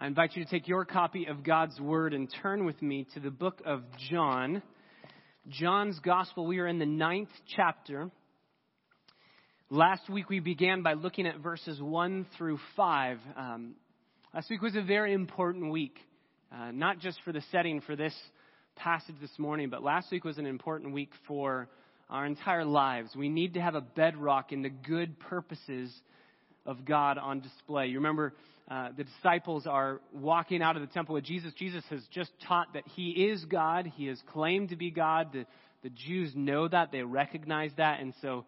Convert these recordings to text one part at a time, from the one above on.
I invite you to take your copy of God's Word and turn with me to the book of John. John's Gospel. We are in the ninth chapter. Last week we began by looking at verses 1 through 5. Um, last week was a very important week, uh, not just for the setting for this passage this morning, but last week was an important week for our entire lives. We need to have a bedrock in the good purposes of God on display. You remember uh, the disciples are walking out of the temple with Jesus. Jesus has just taught that he is God. He has claimed to be God. The, the Jews know that. They recognize that. And so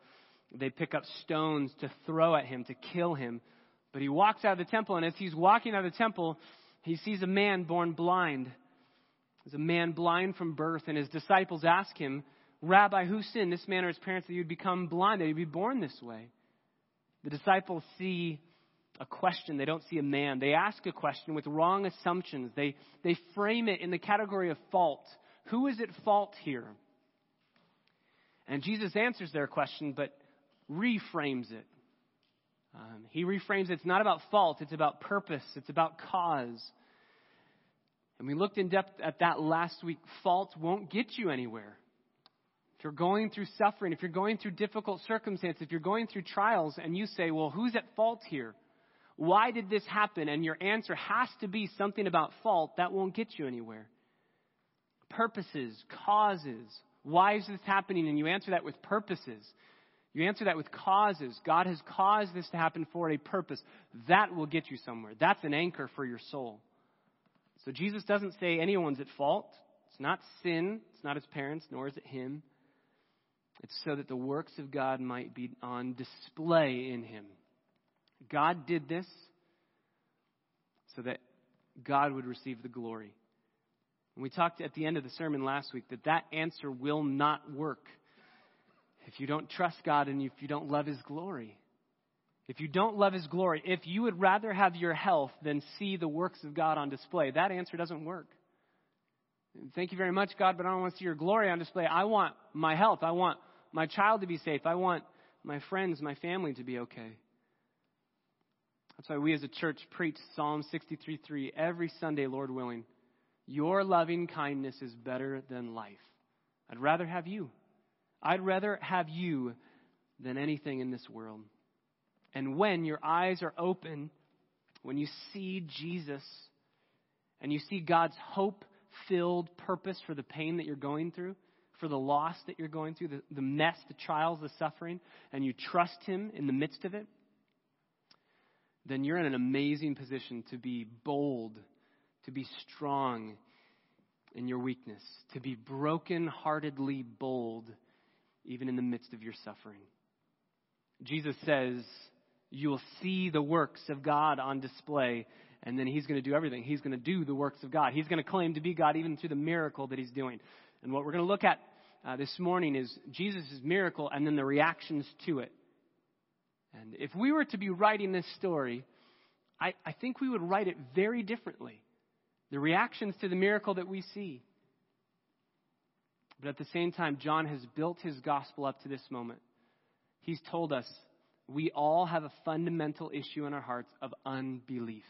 they pick up stones to throw at him, to kill him. But he walks out of the temple, and as he's walking out of the temple, he sees a man born blind. There's a man blind from birth, and his disciples ask him, Rabbi, who sinned, this man or his parents, that he would become blind, that he would be born this way? The disciples see a question. They don't see a man. They ask a question with wrong assumptions. They, they frame it in the category of fault. Who is at fault here? And Jesus answers their question, but reframes it. Um, he reframes it. It's not about fault, it's about purpose, it's about cause. And we looked in depth at that last week. Fault won't get you anywhere. If you're going through suffering, if you're going through difficult circumstances, if you're going through trials and you say, well, who's at fault here? Why did this happen? And your answer has to be something about fault. That won't get you anywhere. Purposes, causes. Why is this happening? And you answer that with purposes. You answer that with causes. God has caused this to happen for a purpose. That will get you somewhere. That's an anchor for your soul. So Jesus doesn't say anyone's at fault. It's not sin. It's not his parents, nor is it him. It's so that the works of God might be on display in him. God did this so that God would receive the glory. And we talked at the end of the sermon last week that that answer will not work if you don't trust God and if you don't love His glory. If you don't love His glory, if you would rather have your health than see the works of God on display, that answer doesn't work. Thank you very much, God, but I don't want to see your glory on display. I want my health. I want my child to be safe. I want my friends, my family to be okay. That's why we as a church preach Psalm 63:3 every Sunday, Lord willing. Your loving kindness is better than life. I'd rather have you. I'd rather have you than anything in this world. And when your eyes are open, when you see Jesus and you see God's hope filled purpose for the pain that you're going through, for the loss that you're going through, the, the mess, the trials, the suffering, and you trust Him in the midst of it, then you're in an amazing position to be bold, to be strong in your weakness, to be broken-heartedly bold even in the midst of your suffering. Jesus says, You will see the works of God on display, and then He's going to do everything. He's going to do the works of God. He's going to claim to be God even through the miracle that He's doing. And what we're going to look at uh, this morning is Jesus' miracle and then the reactions to it. And if we were to be writing this story, I, I think we would write it very differently. The reactions to the miracle that we see. But at the same time, John has built his gospel up to this moment. He's told us we all have a fundamental issue in our hearts of unbelief.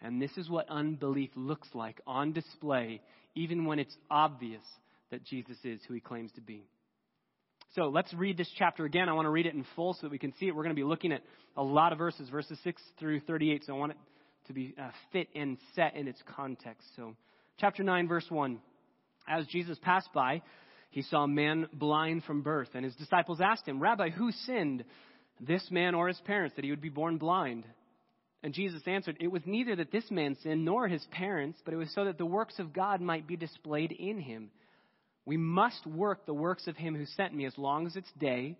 And this is what unbelief looks like on display, even when it's obvious that Jesus is who he claims to be. So let's read this chapter again. I want to read it in full so that we can see it. We're going to be looking at a lot of verses, verses 6 through 38. So I want it to be uh, fit and set in its context. So, chapter 9, verse 1. As Jesus passed by, he saw a man blind from birth, and his disciples asked him, Rabbi, who sinned, this man or his parents, that he would be born blind? And Jesus answered, It was neither that this man sinned nor his parents, but it was so that the works of God might be displayed in him. We must work the works of him who sent me as long as it's day.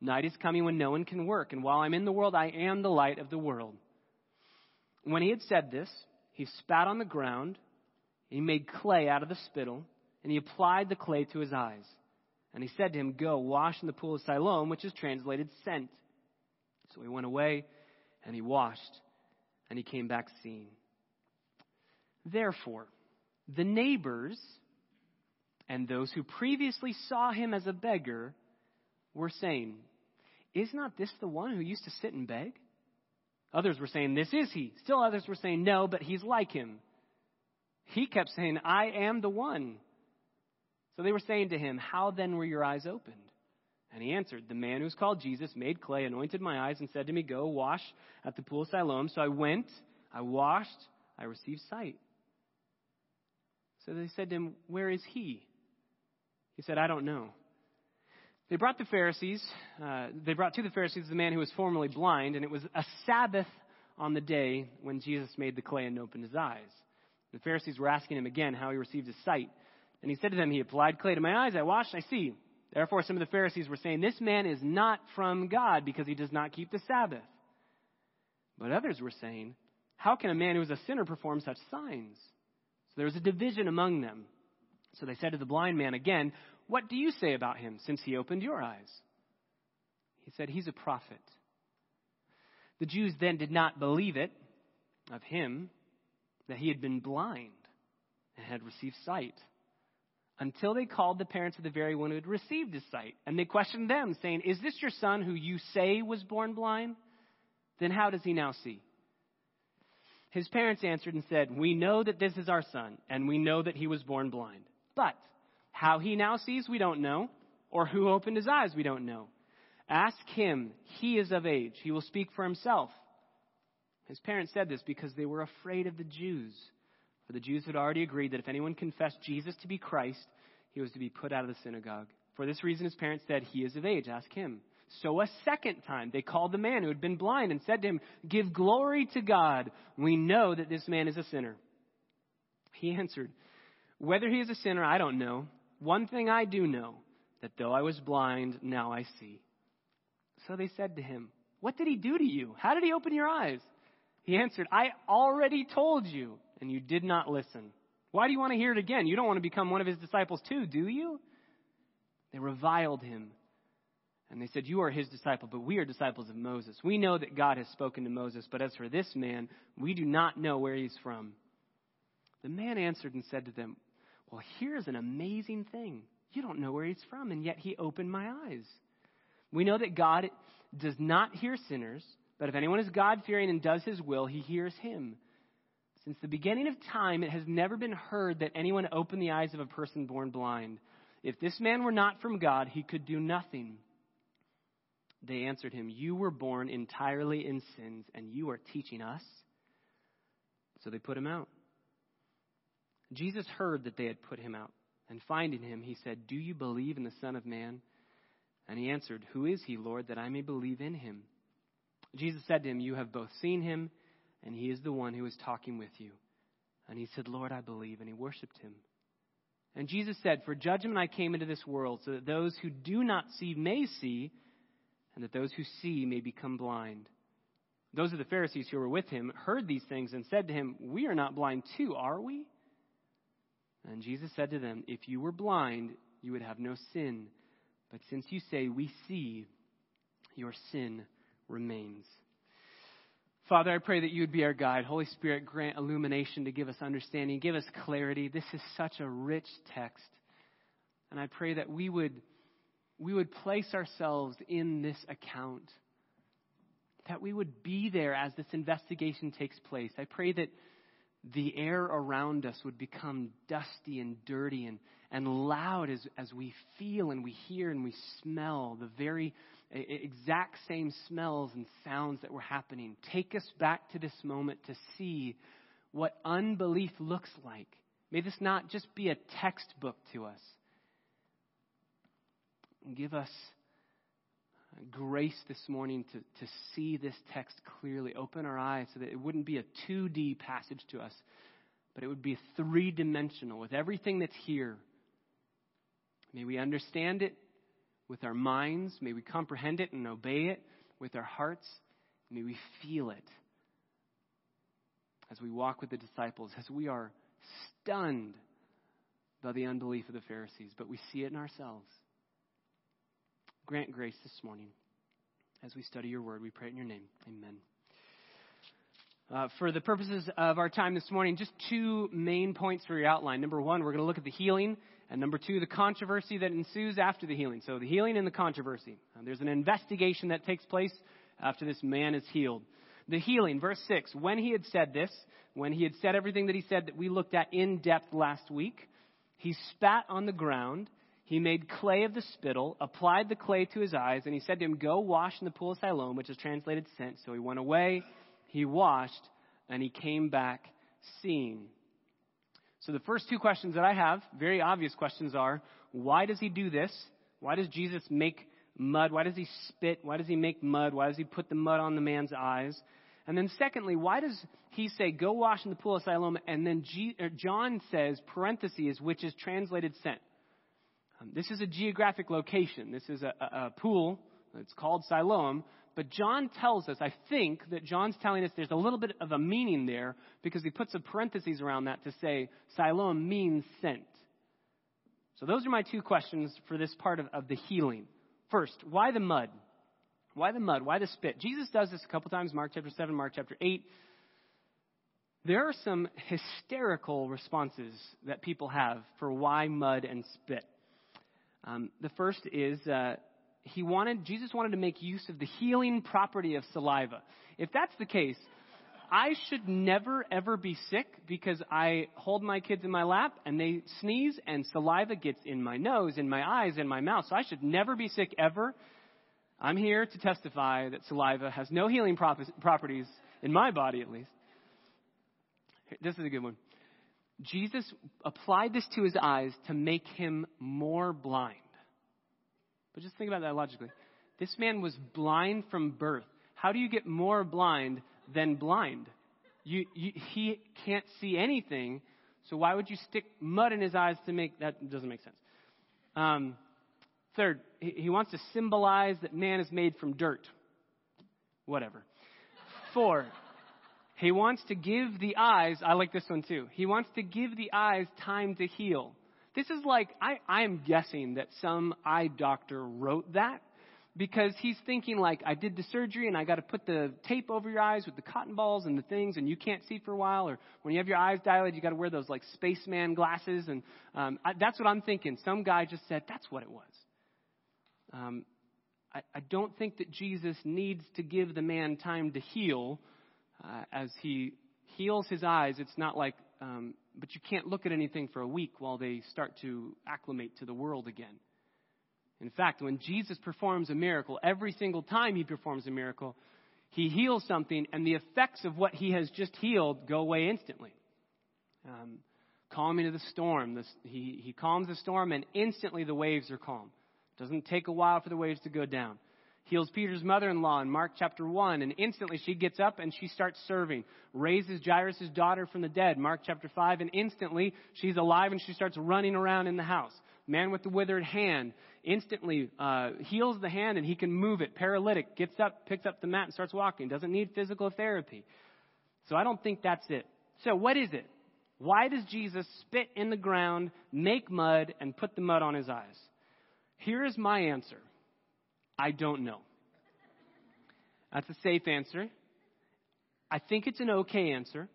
Night is coming when no one can work. And while I'm in the world, I am the light of the world. When he had said this, he spat on the ground, and he made clay out of the spittle, and he applied the clay to his eyes. And he said to him, Go, wash in the pool of Siloam, which is translated sent. So he went away, and he washed, and he came back seeing. Therefore, the neighbors and those who previously saw him as a beggar were saying, Is not this the one who used to sit and beg? Others were saying, This is he. Still others were saying, No, but he's like him. He kept saying, I am the one. So they were saying to him, How then were your eyes opened? And he answered, The man who's called Jesus made clay, anointed my eyes, and said to me, Go wash at the pool of Siloam. So I went, I washed, I received sight. So they said to him, Where is he? He said, I don't know. They brought the Pharisees, uh, they brought to the Pharisees the man who was formerly blind, and it was a Sabbath on the day when Jesus made the clay and opened his eyes. The Pharisees were asking him again how he received his sight. And he said to them, He applied clay to my eyes, I washed, I see. Therefore, some of the Pharisees were saying, This man is not from God because he does not keep the Sabbath. But others were saying, How can a man who is a sinner perform such signs? So there was a division among them. So they said to the blind man again, what do you say about him since he opened your eyes? He said, He's a prophet. The Jews then did not believe it of him that he had been blind and had received sight until they called the parents of the very one who had received his sight. And they questioned them, saying, Is this your son who you say was born blind? Then how does he now see? His parents answered and said, We know that this is our son, and we know that he was born blind. But how he now sees, we don't know. Or who opened his eyes, we don't know. Ask him. He is of age. He will speak for himself. His parents said this because they were afraid of the Jews. For the Jews had already agreed that if anyone confessed Jesus to be Christ, he was to be put out of the synagogue. For this reason, his parents said, He is of age. Ask him. So a second time, they called the man who had been blind and said to him, Give glory to God. We know that this man is a sinner. He answered, Whether he is a sinner, I don't know. One thing I do know, that though I was blind, now I see. So they said to him, What did he do to you? How did he open your eyes? He answered, I already told you, and you did not listen. Why do you want to hear it again? You don't want to become one of his disciples too, do you? They reviled him. And they said, You are his disciple, but we are disciples of Moses. We know that God has spoken to Moses, but as for this man, we do not know where he's from. The man answered and said to them, well, here's an amazing thing. You don't know where he's from, and yet he opened my eyes. We know that God does not hear sinners, but if anyone is God fearing and does his will, he hears him. Since the beginning of time, it has never been heard that anyone opened the eyes of a person born blind. If this man were not from God, he could do nothing. They answered him, You were born entirely in sins, and you are teaching us. So they put him out. Jesus heard that they had put him out, and finding him, he said, Do you believe in the Son of Man? And he answered, Who is he, Lord, that I may believe in him? Jesus said to him, You have both seen him, and he is the one who is talking with you. And he said, Lord, I believe. And he worshiped him. And Jesus said, For judgment I came into this world, so that those who do not see may see, and that those who see may become blind. Those of the Pharisees who were with him heard these things and said to him, We are not blind too, are we? And Jesus said to them, If you were blind, you would have no sin. But since you say, We see, your sin remains. Father, I pray that you would be our guide. Holy Spirit, grant illumination to give us understanding, give us clarity. This is such a rich text. And I pray that we would, we would place ourselves in this account, that we would be there as this investigation takes place. I pray that the air around us would become dusty and dirty and, and loud as, as we feel and we hear and we smell the very exact same smells and sounds that were happening. Take us back to this moment to see what unbelief looks like. May this not just be a textbook to us. Give us grace this morning to, to see this text clearly. Open our eyes so that it wouldn't be a 2D passage to us, but it would be three dimensional with everything that's here. May we understand it with our minds. May we comprehend it and obey it with our hearts. May we feel it as we walk with the disciples, as we are stunned by the unbelief of the Pharisees, but we see it in ourselves. Grant grace this morning as we study your word. We pray in your name. Amen. Uh, for the purposes of our time this morning, just two main points for your outline. Number one, we're going to look at the healing, and number two, the controversy that ensues after the healing. So, the healing and the controversy. Uh, there's an investigation that takes place after this man is healed. The healing, verse 6. When he had said this, when he had said everything that he said that we looked at in depth last week, he spat on the ground. He made clay of the spittle, applied the clay to his eyes, and he said to him, Go wash in the pool of Siloam, which is translated sent. So he went away, he washed, and he came back seeing. So the first two questions that I have, very obvious questions, are why does he do this? Why does Jesus make mud? Why does he spit? Why does he make mud? Why does he put the mud on the man's eyes? And then, secondly, why does he say, go wash in the pool of Siloam? And then G, John says, parentheses, which is translated sent. Um, this is a geographic location. This is a, a, a pool. It's called Siloam. But John tells us, I think that John's telling us there's a little bit of a meaning there because he puts a parenthesis around that to say Siloam means sent. So those are my two questions for this part of, of the healing. First, why the mud? Why the mud? Why the spit? Jesus does this a couple times, Mark chapter 7, Mark chapter 8. There are some hysterical responses that people have for why mud and spit. Um, the first is uh, he wanted Jesus wanted to make use of the healing property of saliva. If that's the case, I should never ever be sick because I hold my kids in my lap and they sneeze and saliva gets in my nose, in my eyes, in my mouth. So I should never be sick ever. I'm here to testify that saliva has no healing properties in my body, at least. This is a good one. Jesus applied this to his eyes to make him more blind. But just think about that logically. This man was blind from birth. How do you get more blind than blind. You, you, he can't see anything, so why would you stick mud in his eyes to make that? Doesn't make sense. Um, third, he, he wants to symbolize that man is made from dirt. Whatever. Four, he wants to give the eyes, I like this one too. He wants to give the eyes time to heal. This is like, I, I am guessing that some eye doctor wrote that because he's thinking like I did the surgery and I got to put the tape over your eyes with the cotton balls and the things and you can't see for a while or when you have your eyes dilated you got to wear those like spaceman glasses and um, I, that's what I'm thinking. Some guy just said that's what it was. Um, I, I don't think that Jesus needs to give the man time to heal uh, as he heals his eyes. It's not like um, but you can't look at anything for a week while they start to acclimate to the world again. In fact, when Jesus performs a miracle, every single time he performs a miracle, he heals something, and the effects of what he has just healed go away instantly. Um, calming of the storm. This, he, he calms the storm, and instantly the waves are calm. It doesn't take a while for the waves to go down. Heals Peter's mother in law in Mark chapter 1, and instantly she gets up and she starts serving. Raises Jairus' daughter from the dead, Mark chapter 5, and instantly she's alive and she starts running around in the house. Man with the withered hand instantly uh, heals the hand and he can move it. Paralytic gets up, picks up the mat, and starts walking. Doesn't need physical therapy. So I don't think that's it. So what is it? Why does Jesus spit in the ground, make mud, and put the mud on his eyes? Here is my answer I don't know. That's a safe answer. I think it's an okay answer,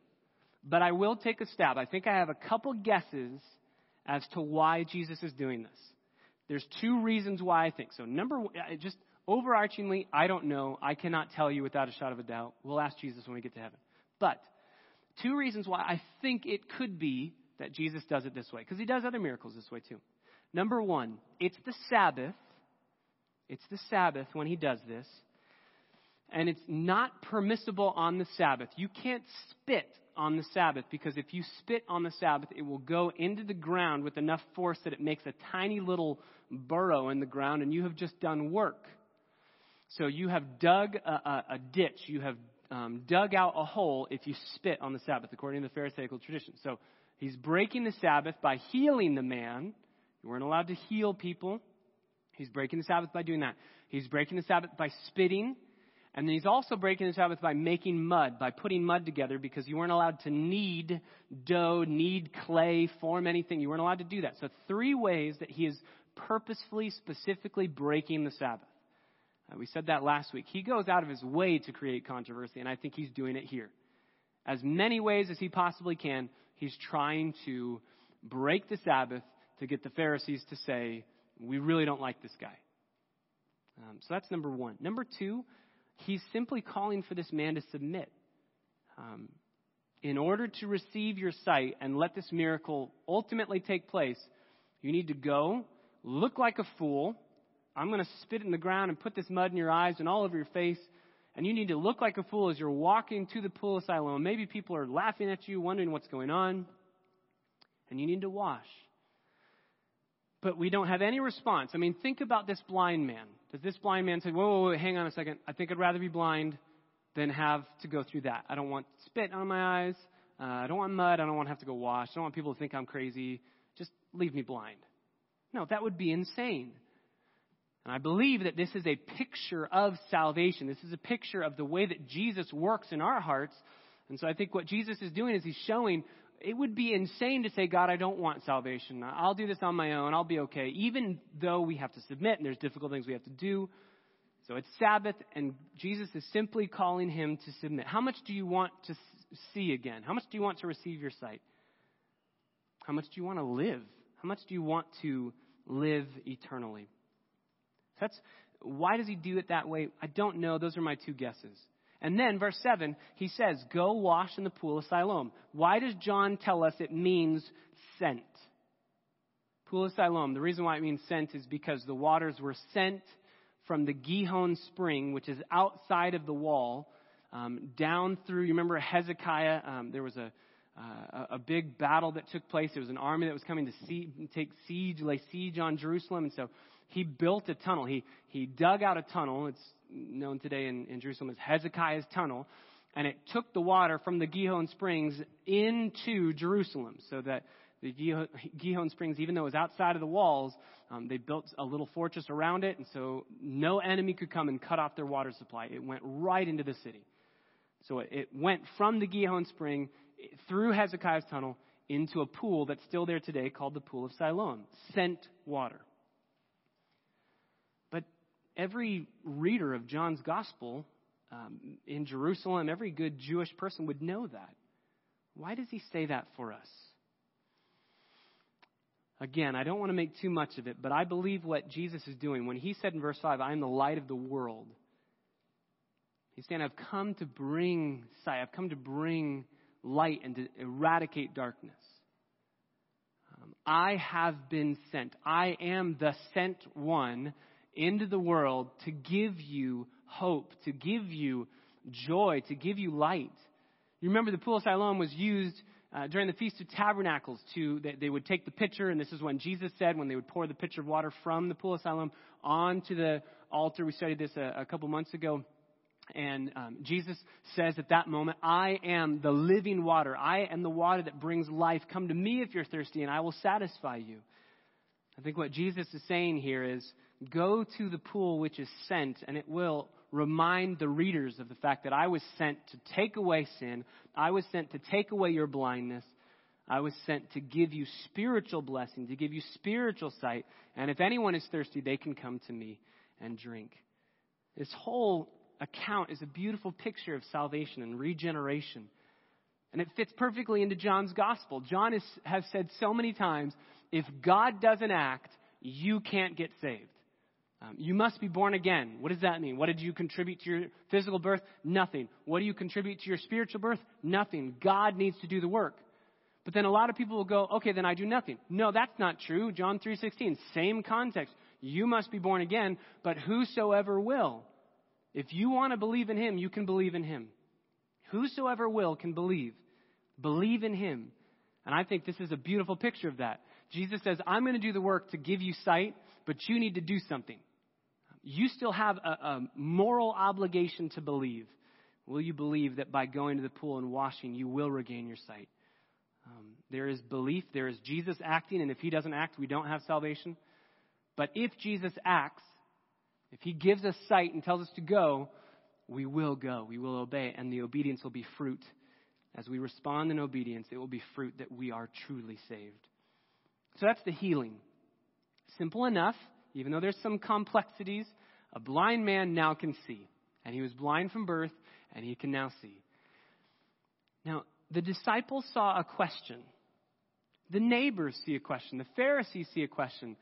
but I will take a stab. I think I have a couple guesses as to why Jesus is doing this. There's two reasons why I think so. Number one, just overarchingly, I don't know. I cannot tell you without a shot of a doubt. We'll ask Jesus when we get to heaven. But two reasons why I think it could be that Jesus does it this way, because he does other miracles this way too. Number one, it's the Sabbath. It's the Sabbath when he does this. And it's not permissible on the Sabbath. You can't spit on the Sabbath because if you spit on the Sabbath, it will go into the ground with enough force that it makes a tiny little burrow in the ground, and you have just done work. So you have dug a, a, a ditch, you have um, dug out a hole if you spit on the Sabbath, according to the Pharisaical tradition. So he's breaking the Sabbath by healing the man. You weren't allowed to heal people. He's breaking the Sabbath by doing that. He's breaking the Sabbath by spitting and then he's also breaking the Sabbath by making mud, by putting mud together because you weren't allowed to knead dough, knead clay, form anything. You weren't allowed to do that. So, three ways that he is purposefully, specifically breaking the Sabbath. Uh, we said that last week. He goes out of his way to create controversy, and I think he's doing it here. As many ways as he possibly can, he's trying to break the Sabbath to get the Pharisees to say, We really don't like this guy. Um, so that's number one. Number two, he's simply calling for this man to submit. Um, in order to receive your sight and let this miracle ultimately take place, you need to go, look like a fool. I'm going to spit in the ground and put this mud in your eyes and all over your face. And you need to look like a fool as you're walking to the pool of Siloam. Maybe people are laughing at you, wondering what's going on. And you need to wash. But we don't have any response. I mean, think about this blind man. Does this blind man say, whoa, whoa, whoa, hang on a second. I think I'd rather be blind than have to go through that. I don't want spit on my eyes. Uh, I don't want mud. I don't want to have to go wash. I don't want people to think I'm crazy. Just leave me blind. No, that would be insane. And I believe that this is a picture of salvation. This is a picture of the way that Jesus works in our hearts. And so I think what Jesus is doing is he's showing it would be insane to say, God, I don't want salvation. I'll do this on my own. I'll be okay. Even though we have to submit and there's difficult things we have to do. So it's Sabbath, and Jesus is simply calling him to submit. How much do you want to see again? How much do you want to receive your sight? How much do you want to live? How much do you want to live eternally? That's why does he do it that way? I don't know. Those are my two guesses. And then, verse 7, he says, Go wash in the pool of Siloam. Why does John tell us it means sent? Pool of Siloam. The reason why it means sent is because the waters were sent from the Gihon spring, which is outside of the wall, um, down through. You remember Hezekiah? Um, there was a, uh, a big battle that took place. There was an army that was coming to see, take siege, lay siege on Jerusalem, and so he built a tunnel. He he dug out a tunnel. It's known today in, in Jerusalem as Hezekiah's tunnel, and it took the water from the Gihon Springs into Jerusalem, so that the Gihon Springs, even though it was outside of the walls, um, they built a little fortress around it, and so no enemy could come and cut off their water supply. It went right into the city. So it, it went from the Gihon Spring through Hezekiah's tunnel into a pool that's still there today called the Pool of Siloam, sent water. Every reader of John's Gospel um, in Jerusalem, every good Jewish person would know that. Why does he say that for us? Again, I don't want to make too much of it, but I believe what Jesus is doing. When he said in verse 5, I am the light of the world, he's saying, I've come to bring sight, I've come to bring light and to eradicate darkness. Um, I have been sent. I am the sent one into the world to give you hope, to give you joy, to give you light. You remember the pool of Siloam was used uh, during the Feast of Tabernacles, to they, they, would take the pitcher, and this is when Jesus said when they would pour the pitcher of water from the pool of Siloam onto the altar. We studied this a, a couple months ago. And um, Jesus says at that moment, I am the living water. I am the water that brings life. Come to me if you're thirsty, and I will satisfy you. I think what Jesus is saying here is go to the pool which is sent, and it will remind the readers of the fact that I was sent to take away sin. I was sent to take away your blindness. I was sent to give you spiritual blessing, to give you spiritual sight. And if anyone is thirsty, they can come to me and drink. This whole account is a beautiful picture of salvation and regeneration. And it fits perfectly into John's gospel. John is, has said so many times if God doesn't act, you can't get saved. Um, you must be born again. What does that mean? What did you contribute to your physical birth? Nothing. What do you contribute to your spiritual birth? Nothing. God needs to do the work. But then a lot of people will go, okay, then I do nothing. No, that's not true. John 3:16, same context. You must be born again, but whosoever will. If you want to believe in him, you can believe in him. Whosoever will can believe. Believe in him. And I think this is a beautiful picture of that. Jesus says, I'm going to do the work to give you sight, but you need to do something you still have a, a moral obligation to believe. Will you believe that by going to the pool and washing, you will regain your sight? Um, there is belief, there is Jesus acting, and if he doesn't act, we don't have salvation. But if Jesus acts, if he gives us sight and tells us to go, we will go. We will obey, and the obedience will be fruit. As we respond in obedience, it will be fruit that we are truly saved. So that's the healing. Simple enough even though there's some complexities, a blind man now can see. And he was blind from birth, and he can now see. Now, the disciples saw a question. The neighbors see a question. The Pharisees see a question.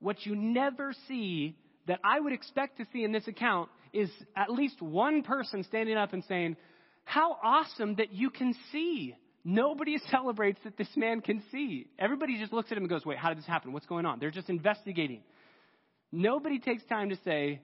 What you never see that I would expect to see in this account is at least one person standing up and saying, How awesome that you can see. Nobody celebrates that this man can see. Everybody just looks at him and goes, Wait, how did this happen? What's going on? They're just investigating. Nobody takes time to say,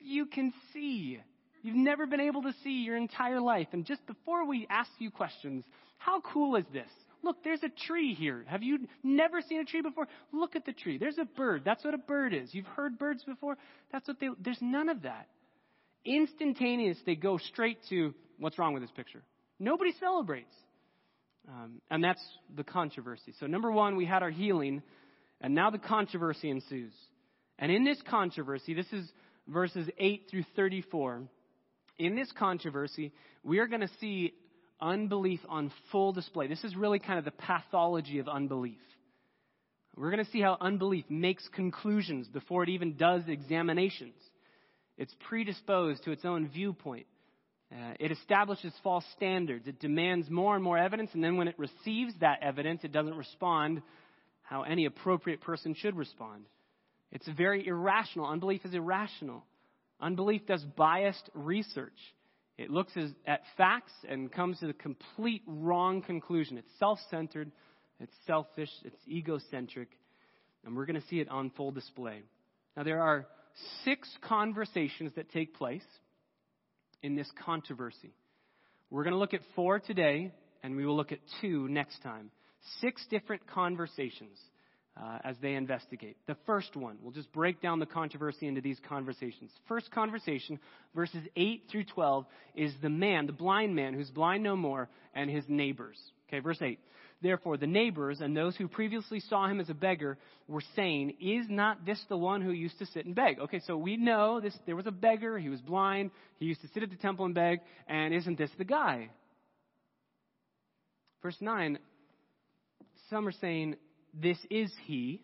You can see. You've never been able to see your entire life. And just before we ask you questions, how cool is this? Look, there's a tree here. Have you never seen a tree before? Look at the tree. There's a bird. That's what a bird is. You've heard birds before? That's what they, there's none of that. Instantaneous, they go straight to what's wrong with this picture. Nobody celebrates. Um, and that's the controversy. So, number one, we had our healing, and now the controversy ensues. And in this controversy, this is verses 8 through 34. In this controversy, we are going to see unbelief on full display. This is really kind of the pathology of unbelief. We're going to see how unbelief makes conclusions before it even does examinations. It's predisposed to its own viewpoint. Uh, it establishes false standards. It demands more and more evidence, and then when it receives that evidence, it doesn't respond how any appropriate person should respond. It's very irrational. Unbelief is irrational. Unbelief does biased research. It looks at facts and comes to the complete wrong conclusion. It's self centered, it's selfish, it's egocentric, and we're going to see it on full display. Now, there are six conversations that take place in this controversy. We're going to look at four today, and we will look at two next time. Six different conversations uh, as they investigate. The first one, we'll just break down the controversy into these conversations. First conversation, verses 8 through 12, is the man, the blind man who's blind no more, and his neighbors. Okay, verse 8. Therefore, the neighbors and those who previously saw him as a beggar were saying, Is not this the one who used to sit and beg? Okay, so we know this, there was a beggar, he was blind, he used to sit at the temple and beg, and isn't this the guy? Verse 9, some are saying, this is he.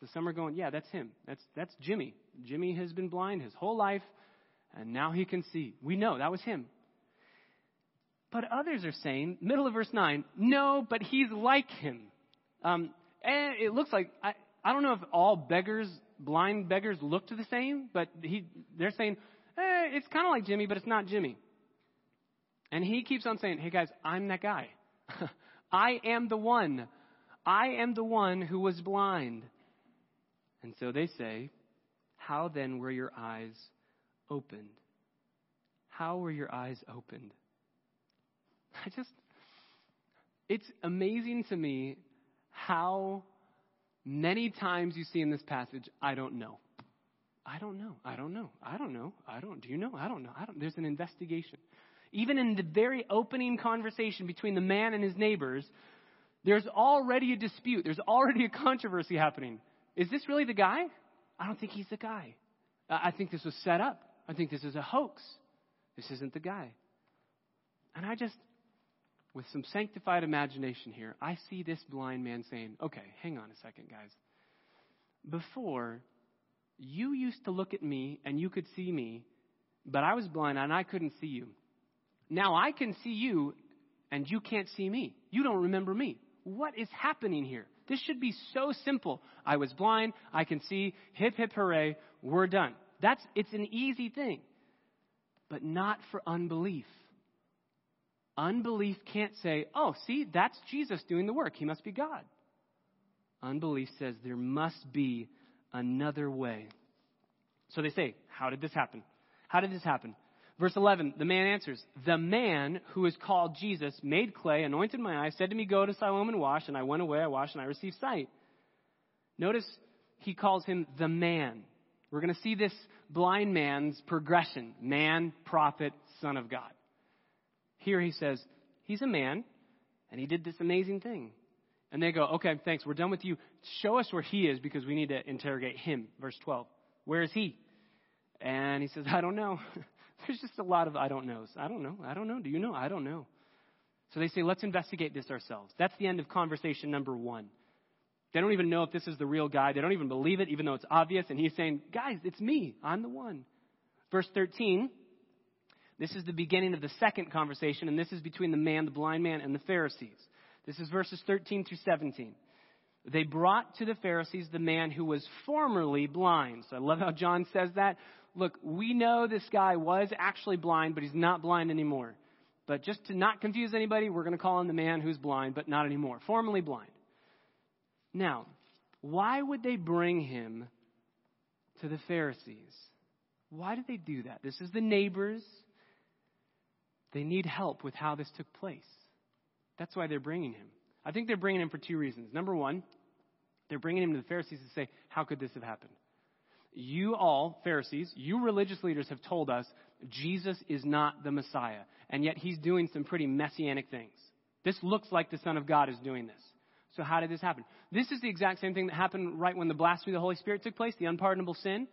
So some are going, yeah, that's him. That's, that's Jimmy. Jimmy has been blind his whole life, and now he can see. We know that was him. But others are saying, middle of verse 9, no, but he's like him. Um, and it looks like, I, I don't know if all beggars, blind beggars, looked the same, but he, they're saying, eh, it's kind of like Jimmy, but it's not Jimmy. And he keeps on saying, hey guys, I'm that guy. I am the one. I am the one who was blind. And so they say, How then were your eyes opened? How were your eyes opened? I just, it's amazing to me how many times you see in this passage, I don't know. I don't know. I don't know. I don't know. I don't. Do you know? I don't know. I don't. There's an investigation. Even in the very opening conversation between the man and his neighbors, there's already a dispute. There's already a controversy happening. Is this really the guy? I don't think he's the guy. I think this was set up. I think this is a hoax. This isn't the guy. And I just, with some sanctified imagination here, I see this blind man saying, okay, hang on a second, guys. Before, you used to look at me and you could see me, but I was blind and I couldn't see you. Now I can see you and you can't see me. You don't remember me. What is happening here? This should be so simple. I was blind, I can see, hip hip hooray, we're done. That's it's an easy thing. But not for unbelief. Unbelief can't say, "Oh, see, that's Jesus doing the work. He must be God." Unbelief says there must be another way. So they say, "How did this happen? How did this happen?" Verse 11, the man answers, The man who is called Jesus made clay, anointed my eyes, said to me, Go to Siloam and wash. And I went away, I washed, and I received sight. Notice he calls him the man. We're going to see this blind man's progression man, prophet, son of God. Here he says, He's a man, and he did this amazing thing. And they go, Okay, thanks, we're done with you. Show us where he is because we need to interrogate him. Verse 12. Where is he? And he says, I don't know. There's just a lot of I don't knows. I don't know. I don't know. Do you know? I don't know. So they say, let's investigate this ourselves. That's the end of conversation number one. They don't even know if this is the real guy. They don't even believe it, even though it's obvious. And he's saying, guys, it's me. I'm the one. Verse 13. This is the beginning of the second conversation, and this is between the man, the blind man, and the Pharisees. This is verses 13 through 17. They brought to the Pharisees the man who was formerly blind. So I love how John says that look, we know this guy was actually blind, but he's not blind anymore. But just to not confuse anybody, we're going to call him the man who's blind, but not anymore, formerly blind. Now, why would they bring him to the Pharisees? Why did they do that? This is the neighbors. They need help with how this took place. That's why they're bringing him. I think they're bringing him for two reasons. Number one, they're bringing him to the Pharisees to say, How could this have happened? You all, Pharisees, you religious leaders have told us Jesus is not the Messiah, and yet he's doing some pretty messianic things. This looks like the Son of God is doing this. So, how did this happen? This is the exact same thing that happened right when the blasphemy of the Holy Spirit took place, the unpardonable sin.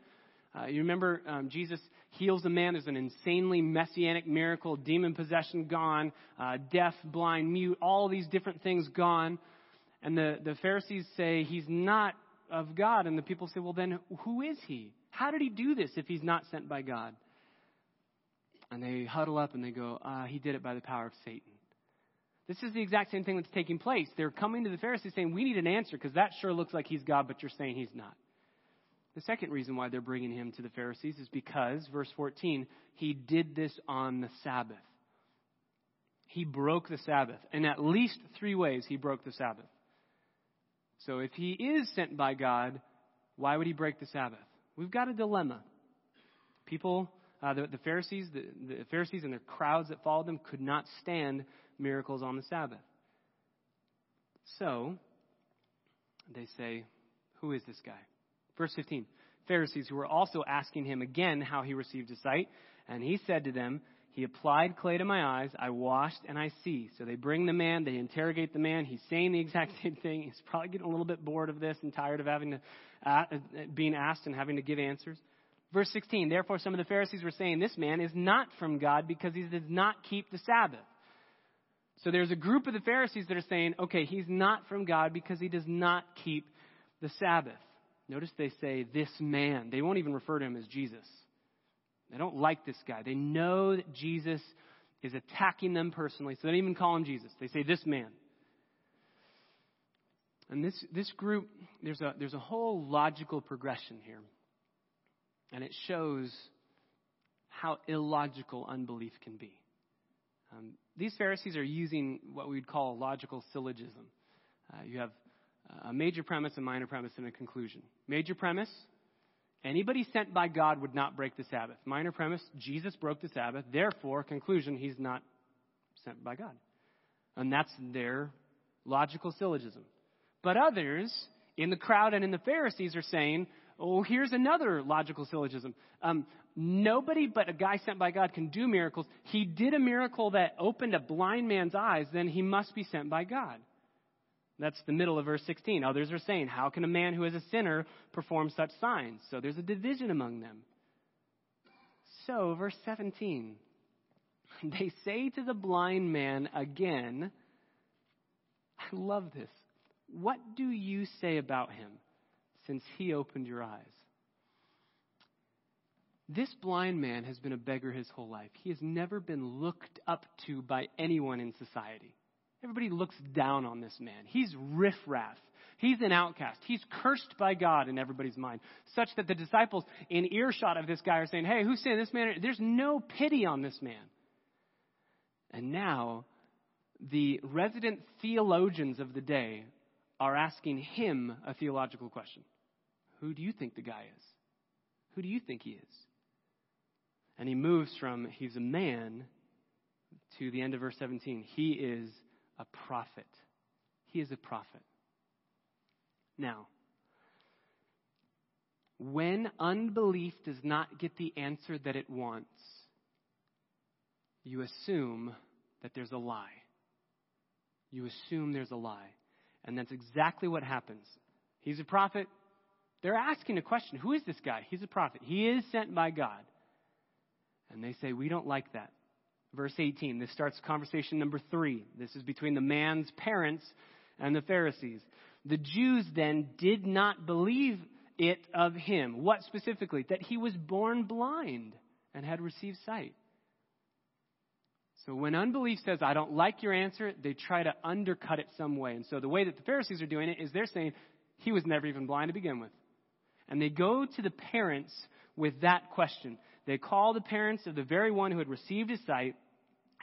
Uh, you remember um, Jesus heals a man. There's an insanely messianic miracle, demon possession gone, uh, deaf, blind, mute, all these different things gone. And the, the Pharisees say he's not of God. And the people say, well, then who is he? How did he do this if he's not sent by God? And they huddle up and they go, uh, he did it by the power of Satan. This is the exact same thing that's taking place. They're coming to the Pharisees saying, we need an answer because that sure looks like he's God, but you're saying he's not. The second reason why they're bringing him to the Pharisees is because, verse 14, he did this on the Sabbath. He broke the Sabbath. In at least three ways, he broke the Sabbath. So if he is sent by God, why would he break the Sabbath? We've got a dilemma. People, uh, the, the, Pharisees, the, the Pharisees and their crowds that followed them could not stand miracles on the Sabbath. So they say, Who is this guy? Verse 15 Pharisees who were also asking him again how he received his sight. And he said to them, He applied clay to my eyes. I washed and I see. So they bring the man. They interrogate the man. He's saying the exact same thing. He's probably getting a little bit bored of this and tired of having to, uh, being asked and having to give answers. Verse 16 Therefore, some of the Pharisees were saying, This man is not from God because he does not keep the Sabbath. So there's a group of the Pharisees that are saying, okay, he's not from God because he does not keep the Sabbath. Notice they say, this man. They won't even refer to him as Jesus. They don't like this guy. They know that Jesus is attacking them personally, so they don't even call him Jesus. They say, this man. And this, this group, there's a, there's a whole logical progression here. And it shows how illogical unbelief can be. Um, these Pharisees are using what we would call a logical syllogism. Uh, you have a major premise, a minor premise, and a conclusion. Major premise anybody sent by God would not break the Sabbath. Minor premise Jesus broke the Sabbath. Therefore, conclusion he's not sent by God. And that's their logical syllogism. But others in the crowd and in the Pharisees are saying, oh, here's another logical syllogism. Um, nobody but a guy sent by God can do miracles. He did a miracle that opened a blind man's eyes, then he must be sent by God. That's the middle of verse 16. Others are saying, How can a man who is a sinner perform such signs? So there's a division among them. So, verse 17. They say to the blind man again, I love this. What do you say about him since he opened your eyes? This blind man has been a beggar his whole life. He has never been looked up to by anyone in society. Everybody looks down on this man. He's riffraff. He's an outcast. He's cursed by God in everybody's mind, such that the disciples in earshot of this guy are saying, Hey, who's saying this man? There's no pity on this man. And now, the resident theologians of the day are asking him a theological question Who do you think the guy is? Who do you think he is? And he moves from he's a man to the end of verse 17. He is a prophet. He is a prophet. Now, when unbelief does not get the answer that it wants, you assume that there's a lie. You assume there's a lie. And that's exactly what happens. He's a prophet. They're asking a question Who is this guy? He's a prophet. He is sent by God. And they say, We don't like that. Verse 18, this starts conversation number three. This is between the man's parents and the Pharisees. The Jews then did not believe it of him. What specifically? That he was born blind and had received sight. So when unbelief says, I don't like your answer, they try to undercut it some way. And so the way that the Pharisees are doing it is they're saying, he was never even blind to begin with. And they go to the parents with that question. They call the parents of the very one who had received his sight,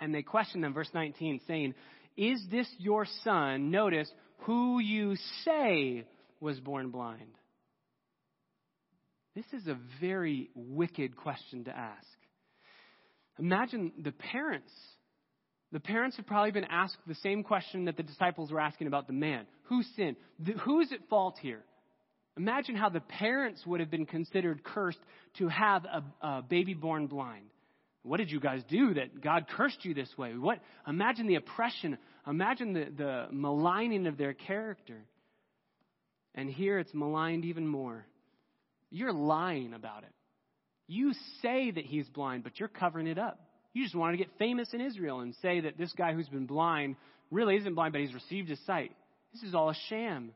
and they question them, verse 19, saying, Is this your son? Notice, who you say was born blind. This is a very wicked question to ask. Imagine the parents. The parents have probably been asked the same question that the disciples were asking about the man. Who sinned? Who's at fault here? Imagine how the parents would have been considered cursed to have a, a, baby born blind. What did you guys do that God cursed you this way? What? Imagine the oppression. Imagine the, the maligning of their character. And here it's maligned even more. You're lying about it. You say that he's blind, but you're covering it up. You just want to get famous in Israel and say that this guy who's been blind really isn't blind, but he's received his sight. This is all a sham.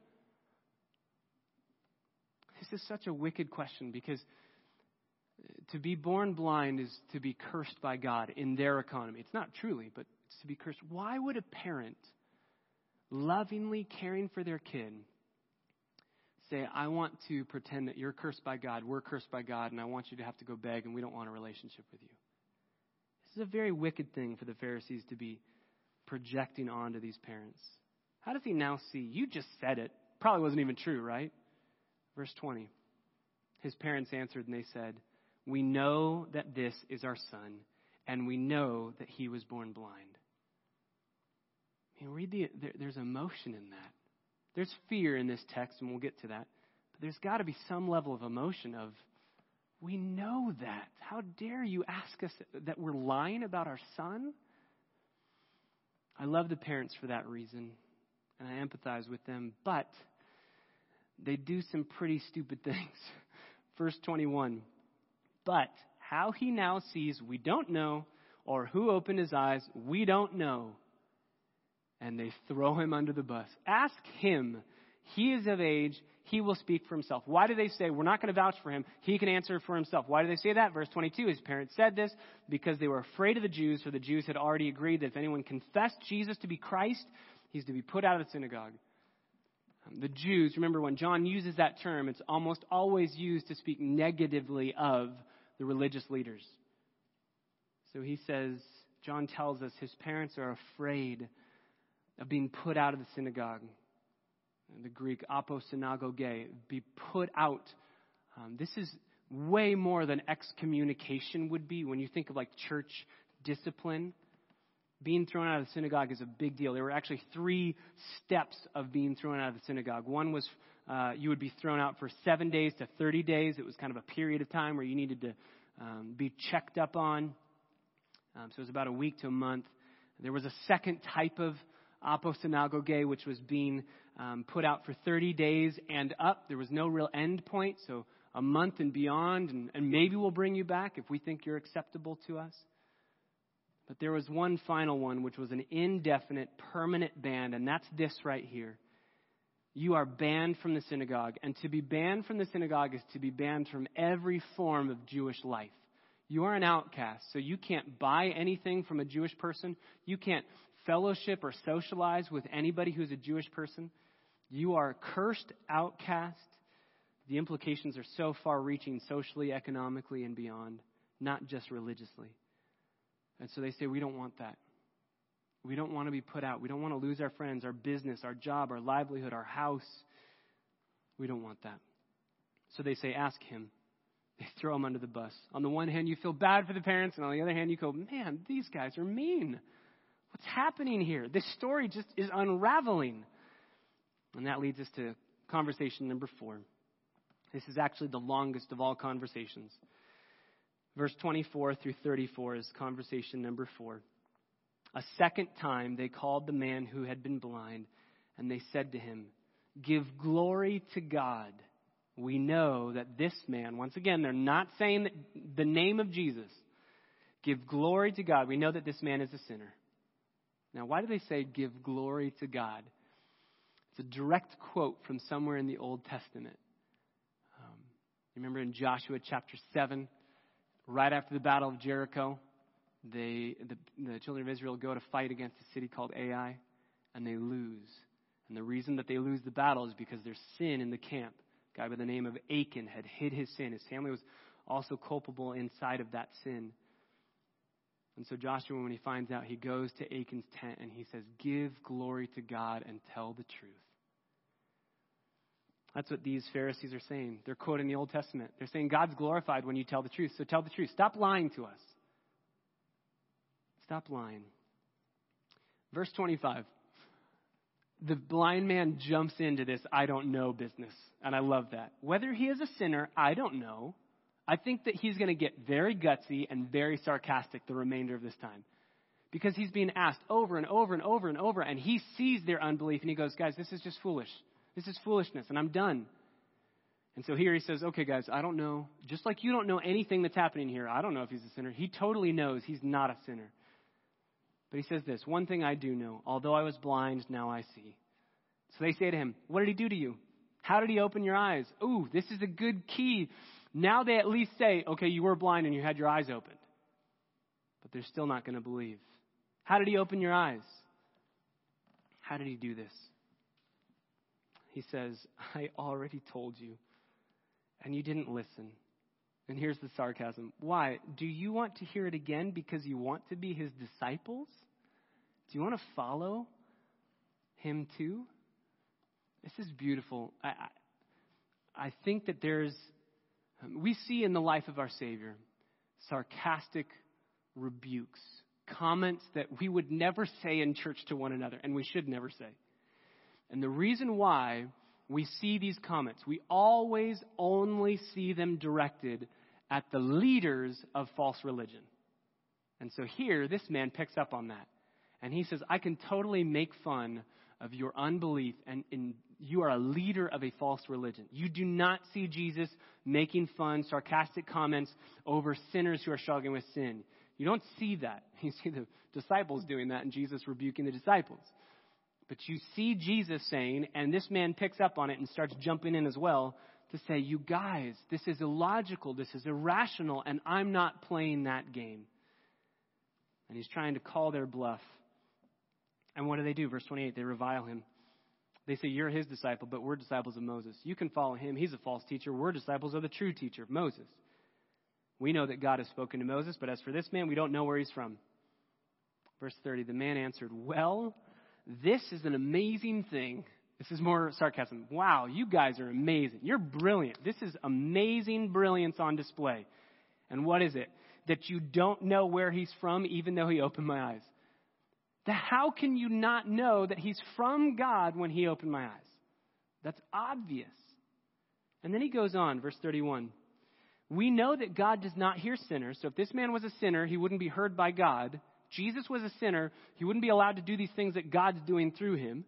This is such a wicked question because to be born blind is to be cursed by God in their economy. It's not truly, but it's to be cursed. Why would a parent lovingly caring for their kid say, I want to pretend that you're cursed by God, we're cursed by God, and I want you to have to go beg, and we don't want a relationship with you. This is a very wicked thing for the Pharisees to be projecting onto these parents. How does he now see? You just said it. Probably wasn't even true, right? Verse 20. His parents answered and they said, We know that this is our son, and we know that he was born blind. I mean, read the, there, there's emotion in that. There's fear in this text, and we'll get to that. But there's got to be some level of emotion of, we know that. How dare you ask us that we're lying about our son? I love the parents for that reason, and I empathize with them, but they do some pretty stupid things. Verse 21 But how he now sees, we don't know, or who opened his eyes, we don't know and they throw him under the bus. Ask him. He is of age. He will speak for himself. Why do they say, we're not going to vouch for him? He can answer for himself. Why do they say that? Verse 22, his parents said this because they were afraid of the Jews, for the Jews had already agreed that if anyone confessed Jesus to be Christ, he's to be put out of the synagogue. The Jews, remember when John uses that term, it's almost always used to speak negatively of the religious leaders. So he says, John tells us his parents are afraid of being put out of the synagogue. The Greek aposynagoge, be put out. Um, this is way more than excommunication would be when you think of like church discipline. Being thrown out of the synagogue is a big deal. There were actually three steps of being thrown out of the synagogue. One was uh, you would be thrown out for seven days to 30 days. It was kind of a period of time where you needed to um, be checked up on. Um, so it was about a week to a month. There was a second type of aposynagoge, which was being um, put out for 30 days and up. There was no real end point, so a month and beyond, and, and maybe we'll bring you back if we think you're acceptable to us. But there was one final one, which was an indefinite, permanent ban, and that's this right here. You are banned from the synagogue. And to be banned from the synagogue is to be banned from every form of Jewish life. You are an outcast, so you can't buy anything from a Jewish person. You can't fellowship or socialize with anybody who's a Jewish person. You are a cursed outcast. The implications are so far reaching socially, economically, and beyond, not just religiously. And so they say, we don't want that. We don't want to be put out. We don't want to lose our friends, our business, our job, our livelihood, our house. We don't want that. So they say, ask him. They throw him under the bus. On the one hand, you feel bad for the parents, and on the other hand, you go, man, these guys are mean. What's happening here? This story just is unraveling. And that leads us to conversation number four. This is actually the longest of all conversations. Verse 24 through 34 is conversation number four. A second time they called the man who had been blind, and they said to him, Give glory to God. We know that this man, once again, they're not saying the name of Jesus. Give glory to God. We know that this man is a sinner. Now, why do they say give glory to God? It's a direct quote from somewhere in the Old Testament. Um, remember in Joshua chapter 7, right after the Battle of Jericho, they, the, the children of Israel go to fight against a city called Ai, and they lose. And the reason that they lose the battle is because there's sin in the camp. A guy by the name of Achan had hid his sin. His family was also culpable inside of that sin. And so Joshua, when he finds out, he goes to Achan's tent and he says, Give glory to God and tell the truth. That's what these Pharisees are saying. They're quoting the Old Testament. They're saying God's glorified when you tell the truth. So tell the truth. Stop lying to us. Stop lying. Verse 25. The blind man jumps into this I don't know business. And I love that. Whether he is a sinner, I don't know. I think that he's going to get very gutsy and very sarcastic the remainder of this time. Because he's being asked over and over and over and over, and he sees their unbelief and he goes, Guys, this is just foolish. This is foolishness, and I'm done. And so here he says, Okay, guys, I don't know. Just like you don't know anything that's happening here, I don't know if he's a sinner. He totally knows he's not a sinner. But he says this One thing I do know, although I was blind, now I see. So they say to him, What did he do to you? How did he open your eyes? Ooh, this is a good key. Now they at least say, Okay, you were blind and you had your eyes opened. But they're still not going to believe. How did he open your eyes? How did he do this? He says, I already told you, and you didn't listen. And here's the sarcasm. Why? Do you want to hear it again because you want to be his disciples? Do you want to follow him too? This is beautiful. I, I, I think that there's, we see in the life of our Savior sarcastic rebukes, comments that we would never say in church to one another, and we should never say. And the reason why we see these comments, we always only see them directed at the leaders of false religion. And so here, this man picks up on that. And he says, I can totally make fun of your unbelief, and, and you are a leader of a false religion. You do not see Jesus making fun, sarcastic comments over sinners who are struggling with sin. You don't see that. You see the disciples doing that and Jesus rebuking the disciples. But you see Jesus saying, and this man picks up on it and starts jumping in as well to say, You guys, this is illogical, this is irrational, and I'm not playing that game. And he's trying to call their bluff. And what do they do? Verse 28 they revile him. They say, You're his disciple, but we're disciples of Moses. You can follow him. He's a false teacher. We're disciples of the true teacher, Moses. We know that God has spoken to Moses, but as for this man, we don't know where he's from. Verse 30 The man answered, Well, this is an amazing thing. This is more sarcasm. Wow, you guys are amazing. You're brilliant. This is amazing brilliance on display. And what is it? That you don't know where he's from, even though he opened my eyes. The, how can you not know that he's from God when he opened my eyes? That's obvious. And then he goes on, verse 31. We know that God does not hear sinners. So if this man was a sinner, he wouldn't be heard by God. Jesus was a sinner, he wouldn't be allowed to do these things that God's doing through him.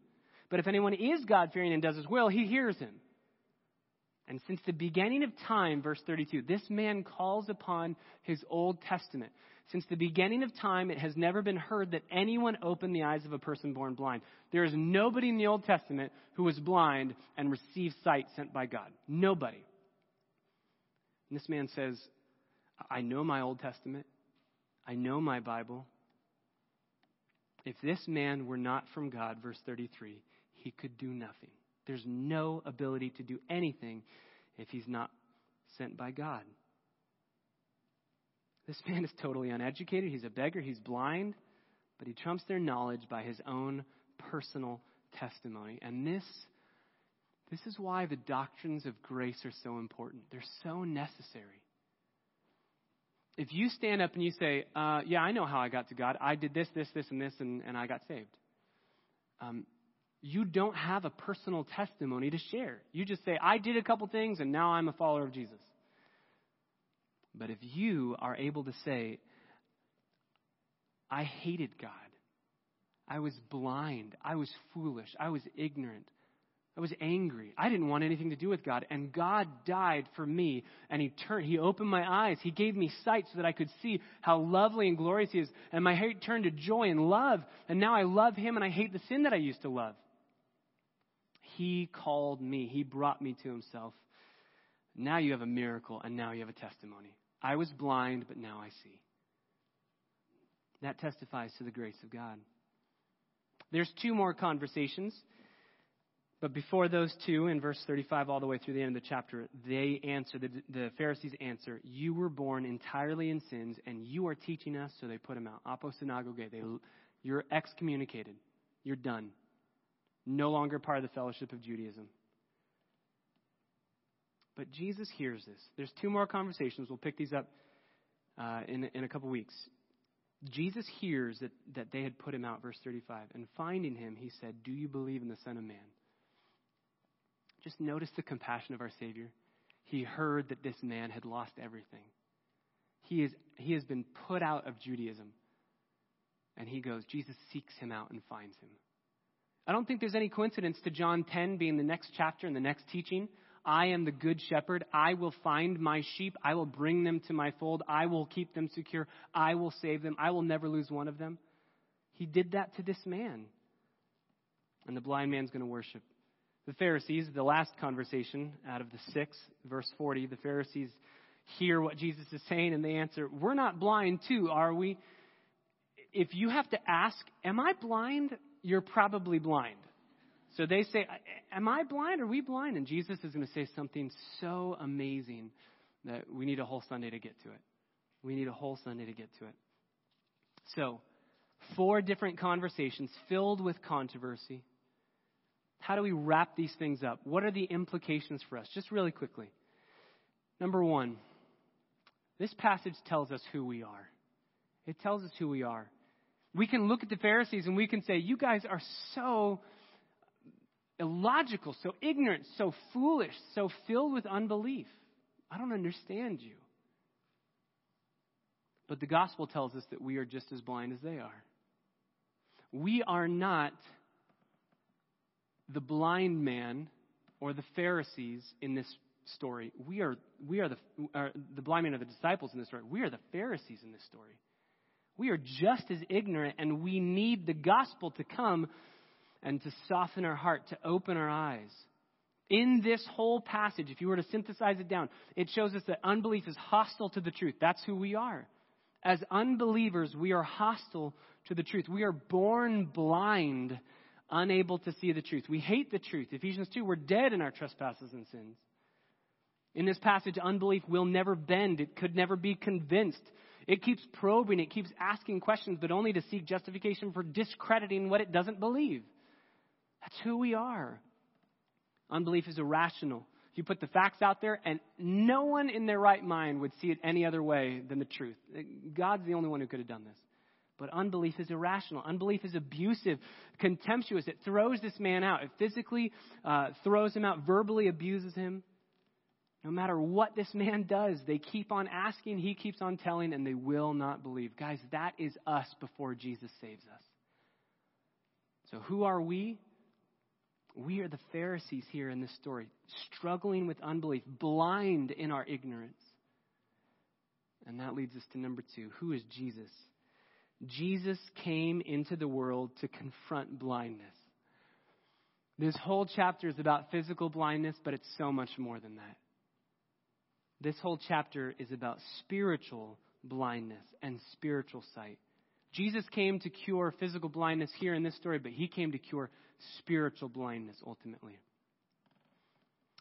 But if anyone is God fearing and does his will, he hears him. And since the beginning of time, verse 32, this man calls upon his Old Testament. Since the beginning of time, it has never been heard that anyone opened the eyes of a person born blind. There is nobody in the Old Testament who was blind and received sight sent by God. Nobody. And this man says, I know my Old Testament. I know my Bible. If this man were not from God, verse 33, he could do nothing. There's no ability to do anything if he's not sent by God. This man is totally uneducated. He's a beggar. He's blind. But he trumps their knowledge by his own personal testimony. And this, this is why the doctrines of grace are so important. They're so necessary if you stand up and you say, uh, Yeah, I know how I got to God. I did this, this, this, and this, and, and I got saved. Um, you don't have a personal testimony to share. You just say, I did a couple things and now I'm a follower of Jesus. But if you are able to say, I hated God, I was blind, I was foolish, I was ignorant, I was angry. I didn't want anything to do with God. And God died for me. And He turned, He opened my eyes. He gave me sight so that I could see how lovely and glorious He is. And my hate turned to joy and love. And now I love Him and I hate the sin that I used to love. He called me. He brought me to Himself. Now you have a miracle and now you have a testimony. I was blind, but now I see. That testifies to the grace of God. There's two more conversations But before those two, in verse 35 all the way through the end of the chapter, they answer, the, the Pharisees answer, You were born entirely in sins, and you are teaching us, so they put him out. Aposynagoge, they, you're excommunicated. You're done. No longer part of the fellowship of Judaism. But Jesus hears this. There's two more conversations. We'll pick these up uh, in, in a couple weeks. Jesus hears that, that they had put him out, verse 35. And finding him, he said, Do you believe in the Son of Man? Just notice the compassion of our Savior. He heard that this man had lost everything. He, is, he has been put out of Judaism. And he goes, Jesus seeks him out and finds him. I don't think there's any coincidence to John 10 being the next chapter and the next teaching. I am the good shepherd. I will find my sheep. I will bring them to my fold. I will keep them secure. I will save them. I will never lose one of them. He did that to this man. And the blind man's going to worship. The Pharisees, the last conversation out of the six, verse 40, the Pharisees hear what Jesus is saying and they answer, We're not blind too, are we? If you have to ask, Am I blind? You're probably blind. So they say, Am I blind? Are we blind? And Jesus is going to say something so amazing that we need a whole Sunday to get to it. We need a whole Sunday to get to it. So, four different conversations filled with controversy. How do we wrap these things up? What are the implications for us? Just really quickly. Number one, this passage tells us who we are. It tells us who we are. We can look at the Pharisees and we can say, You guys are so illogical, so ignorant, so foolish, so filled with unbelief. I don't understand you. But the gospel tells us that we are just as blind as they are. We are not the blind man or the Pharisees in this story. We are, we are the, are the blind man are the disciples in this story. We are the Pharisees in this story. We are just as ignorant, and we need the gospel to come and to soften our heart, to open our eyes. In this whole passage, if you were to synthesize it down, it shows us that unbelief is hostile to the truth. That's who we are. As unbelievers, we are hostile to the truth. We are born blind, unable to see the truth. We hate the truth. Ephesians 2, we're dead in our trespasses and sins. In this passage, unbelief will never bend. It could never be convinced. It keeps probing, it keeps asking questions, but only to seek justification for discrediting what it doesn't believe. That's who we are. Unbelief is irrational. You put the facts out there, and no one in their right mind would see it any other way than the truth. God's the only one who could have done this. But unbelief is irrational. Unbelief is abusive, contemptuous. It throws this man out. It physically uh, throws him out, verbally abuses him. No matter what this man does, they keep on asking, he keeps on telling, and they will not believe. Guys, that is us before Jesus saves us. So, who are we? We are the Pharisees here in this story, struggling with unbelief, blind in our ignorance. And that leads us to number two. Who is Jesus? Jesus came into the world to confront blindness. This whole chapter is about physical blindness, but it's so much more than that. This whole chapter is about spiritual blindness and spiritual sight. Jesus came to cure physical blindness here in this story, but he came to cure spiritual blindness ultimately.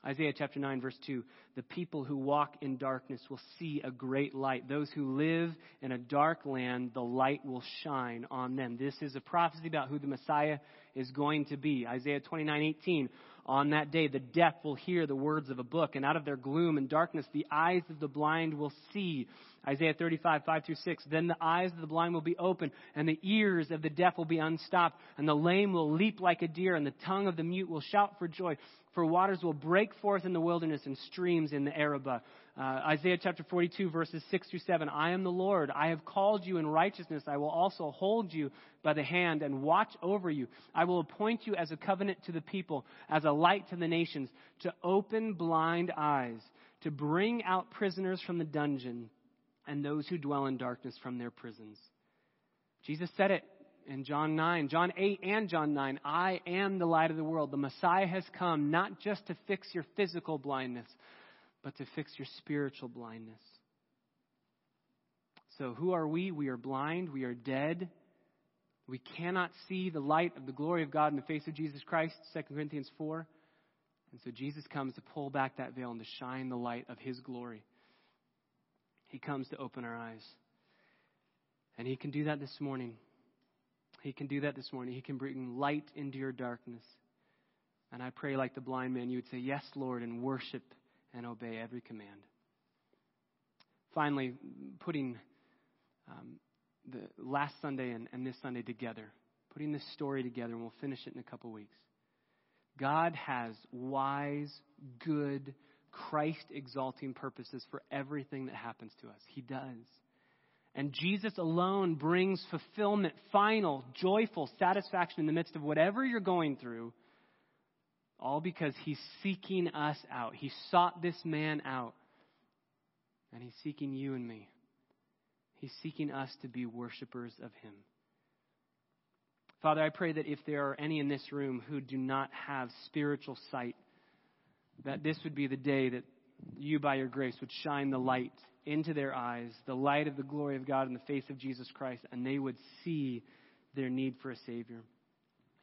Isaiah chapter 9, verse 2 The people who walk in darkness will see a great light. Those who live in a dark land, the light will shine on them. This is a prophecy about who the Messiah is going to be. Isaiah 29, 18. On that day, the deaf will hear the words of a book, and out of their gloom and darkness, the eyes of the blind will see. Isaiah 35, 5 through 6. Then the eyes of the blind will be open, and the ears of the deaf will be unstopped, and the lame will leap like a deer, and the tongue of the mute will shout for joy. For waters will break forth in the wilderness and streams in the Arabah. Uh, Isaiah chapter 42, verses 6 through 7. I am the Lord. I have called you in righteousness. I will also hold you by the hand and watch over you. I will appoint you as a covenant to the people, as a light to the nations, to open blind eyes, to bring out prisoners from the dungeon, and those who dwell in darkness from their prisons. Jesus said it in John 9, John 8 and John 9, I am the light of the world. The Messiah has come not just to fix your physical blindness, but to fix your spiritual blindness. So, who are we? We are blind. We are dead. We cannot see the light of the glory of God in the face of Jesus Christ, 2 Corinthians 4. And so Jesus comes to pull back that veil and to shine the light of his glory. He comes to open our eyes. And he can do that this morning. He can do that this morning. He can bring light into your darkness. And I pray, like the blind man, you would say, Yes, Lord, and worship and obey every command. Finally, putting um, the last Sunday and, and this Sunday together, putting this story together, and we'll finish it in a couple weeks. God has wise, good, Christ exalting purposes for everything that happens to us. He does. And Jesus alone brings fulfillment, final, joyful satisfaction in the midst of whatever you're going through, all because he's seeking us out. He sought this man out, and he's seeking you and me. He's seeking us to be worshipers of Him. Father, I pray that if there are any in this room who do not have spiritual sight, that this would be the day that you, by your grace, would shine the light into their eyes, the light of the glory of God in the face of Jesus Christ, and they would see their need for a Savior.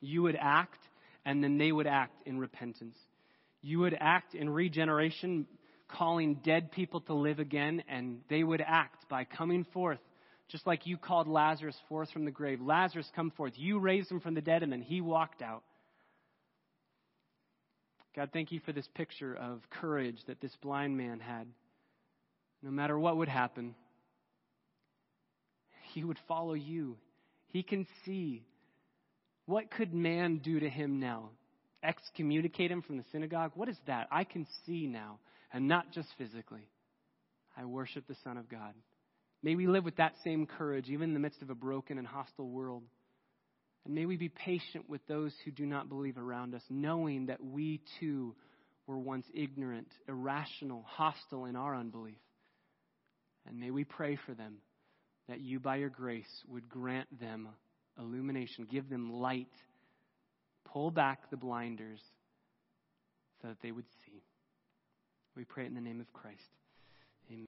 You would act, and then they would act in repentance. You would act in regeneration, calling dead people to live again, and they would act by coming forth, just like you called Lazarus forth from the grave. Lazarus, come forth. You raised him from the dead, and then he walked out. God, thank you for this picture of courage that this blind man had. No matter what would happen, he would follow you. He can see. What could man do to him now? Excommunicate him from the synagogue? What is that? I can see now and not just physically. I worship the Son of God. May we live with that same courage, even in the midst of a broken and hostile world. And may we be patient with those who do not believe around us, knowing that we too were once ignorant, irrational, hostile in our unbelief. And may we pray for them that you, by your grace, would grant them illumination, give them light, pull back the blinders so that they would see. We pray in the name of Christ.